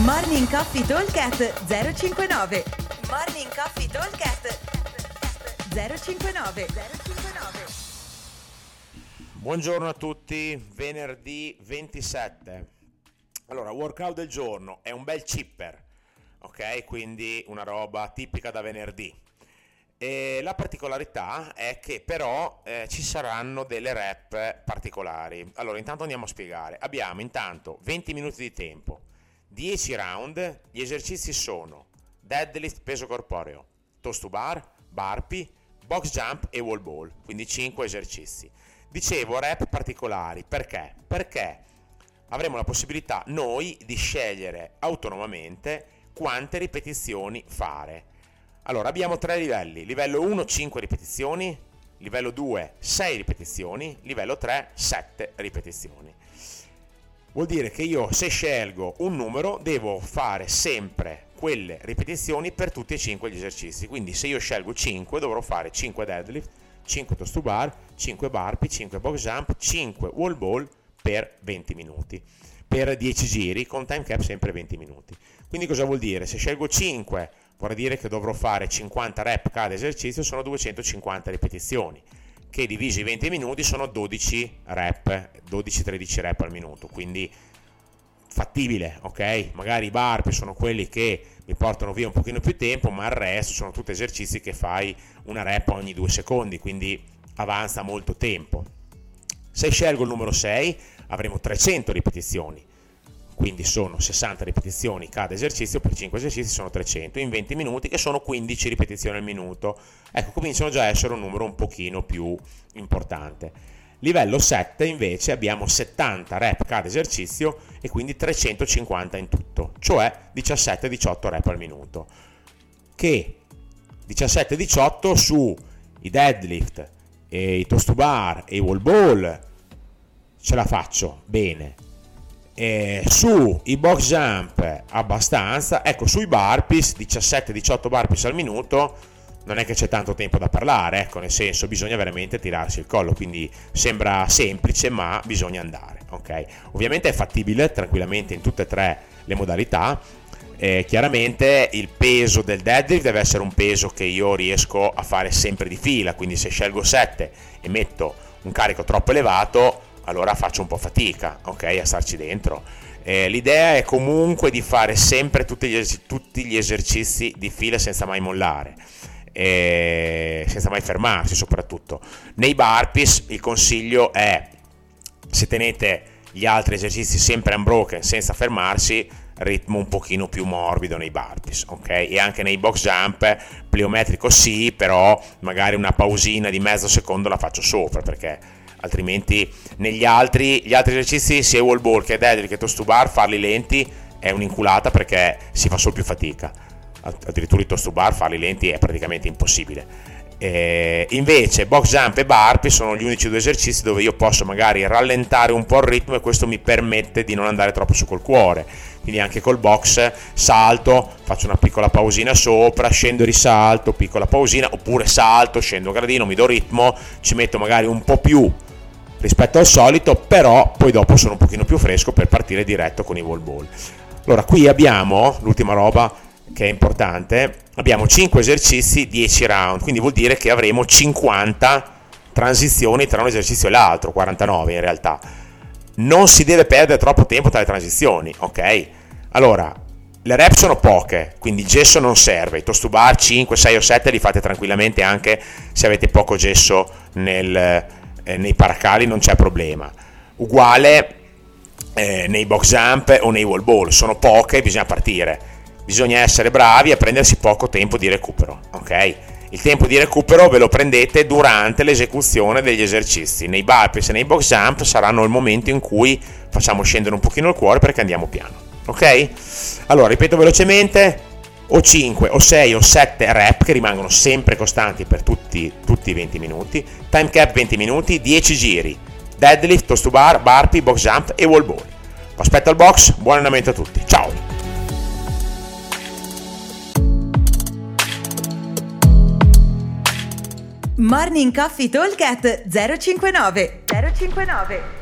Morning Coffee Talkcast 059 Morning Coffee Talkcast 059 059 Buongiorno a tutti, venerdì 27. Allora, workout del giorno è un bel chipper, ok? Quindi una roba tipica da venerdì. E la particolarità è che però eh, ci saranno delle rep particolari. Allora, intanto andiamo a spiegare. Abbiamo intanto 20 minuti di tempo, 10 round, gli esercizi sono deadlift peso corporeo, toast to bar, burpee, box jump e wall ball, quindi 5 esercizi. Dicevo rep particolari, perché? Perché avremo la possibilità noi di scegliere autonomamente quante ripetizioni fare. Allora abbiamo tre livelli, livello 1 5 ripetizioni, livello 2 6 ripetizioni, livello 3 7 ripetizioni. Vuol dire che io se scelgo un numero devo fare sempre quelle ripetizioni per tutti e 5 gli esercizi. Quindi se io scelgo 5 dovrò fare 5 deadlift, 5 toast to bar, 5 burpee, 5 box jump, 5 wall ball per 20 minuti. Per 10 giri con time cap sempre 20 minuti. Quindi cosa vuol dire? Se scelgo 5 vorrà dire che dovrò fare 50 rep cada esercizio, sono 250 ripetizioni che divisi 20 minuti sono 12 rep, 12-13 rep al minuto, quindi fattibile, ok? Magari i burpee sono quelli che mi portano via un pochino più tempo, ma il resto sono tutti esercizi che fai una rep ogni due secondi, quindi avanza molto tempo. Se scelgo il numero 6 avremo 300 ripetizioni, quindi sono 60 ripetizioni cada esercizio, per 5 esercizi sono 300, in 20 minuti che sono 15 ripetizioni al minuto. Ecco, cominciano già a essere un numero un pochino più importante. Livello 7 invece abbiamo 70 rep cada esercizio e quindi 350 in tutto, cioè 17-18 rep al minuto. Che 17-18 su i deadlift, i toast to bar e i wall ball ce la faccio bene eh, sui box jump abbastanza, ecco sui burpees 17-18 burpees al minuto non è che c'è tanto tempo da parlare, ecco nel senso bisogna veramente tirarsi il collo, quindi sembra semplice ma bisogna andare, ok? Ovviamente è fattibile tranquillamente in tutte e tre le modalità, eh, chiaramente il peso del deadlift deve essere un peso che io riesco a fare sempre di fila, quindi se scelgo 7 e metto un carico troppo elevato allora faccio un po' fatica, ok, a starci dentro. Eh, l'idea è comunque di fare sempre tutti gli, es- tutti gli esercizi di fila senza mai mollare. Eh, senza mai fermarsi soprattutto nei burpees il consiglio è se tenete gli altri esercizi sempre unbroken senza fermarsi ritmo un pochino più morbido nei burpees ok e anche nei box jump pliometrico sì però magari una pausina di mezzo secondo la faccio sopra perché altrimenti negli altri, altri esercizi sia wall ball che deadlift che to bar farli lenti è un'inculata perché si fa solo più fatica. Addirittura i toast to bar farli lenti è praticamente impossibile. Eh, invece box jump e burpee sono gli unici due esercizi dove io posso magari rallentare un po' il ritmo e questo mi permette di non andare troppo su col cuore. Quindi anche col box salto faccio una piccola pausina sopra scendo e risalto piccola pausina oppure salto scendo gradino mi do ritmo ci metto magari un po' più rispetto al solito, però poi dopo sono un pochino più fresco per partire diretto con i wall ball. Allora, qui abbiamo l'ultima roba che è importante, abbiamo 5 esercizi, 10 round, quindi vuol dire che avremo 50 transizioni tra un esercizio e l'altro, 49 in realtà. Non si deve perdere troppo tempo tra le transizioni, ok? Allora, le rep sono poche, quindi il gesso non serve, i toast to bar 5, 6 o 7 li fate tranquillamente anche se avete poco gesso nel, eh, nei paracali non c'è problema. Uguale eh, nei box jump o nei wall ball, sono poche, bisogna partire. Bisogna essere bravi a prendersi poco tempo di recupero, ok? Il tempo di recupero ve lo prendete durante l'esecuzione degli esercizi. Nei burpees e nei box jump saranno il momento in cui facciamo scendere un pochino il cuore perché andiamo piano. Ok? Allora, ripeto velocemente, o 5 o 6 o 7 rep che rimangono sempre costanti per tutti, tutti i 20 minuti, time cap 20 minuti, 10 giri, deadlift, toast to bar, burpee, box jump e wall ball. Aspetto al box, buon allenamento a tutti, ciao! Morning Coffee Talk 059 059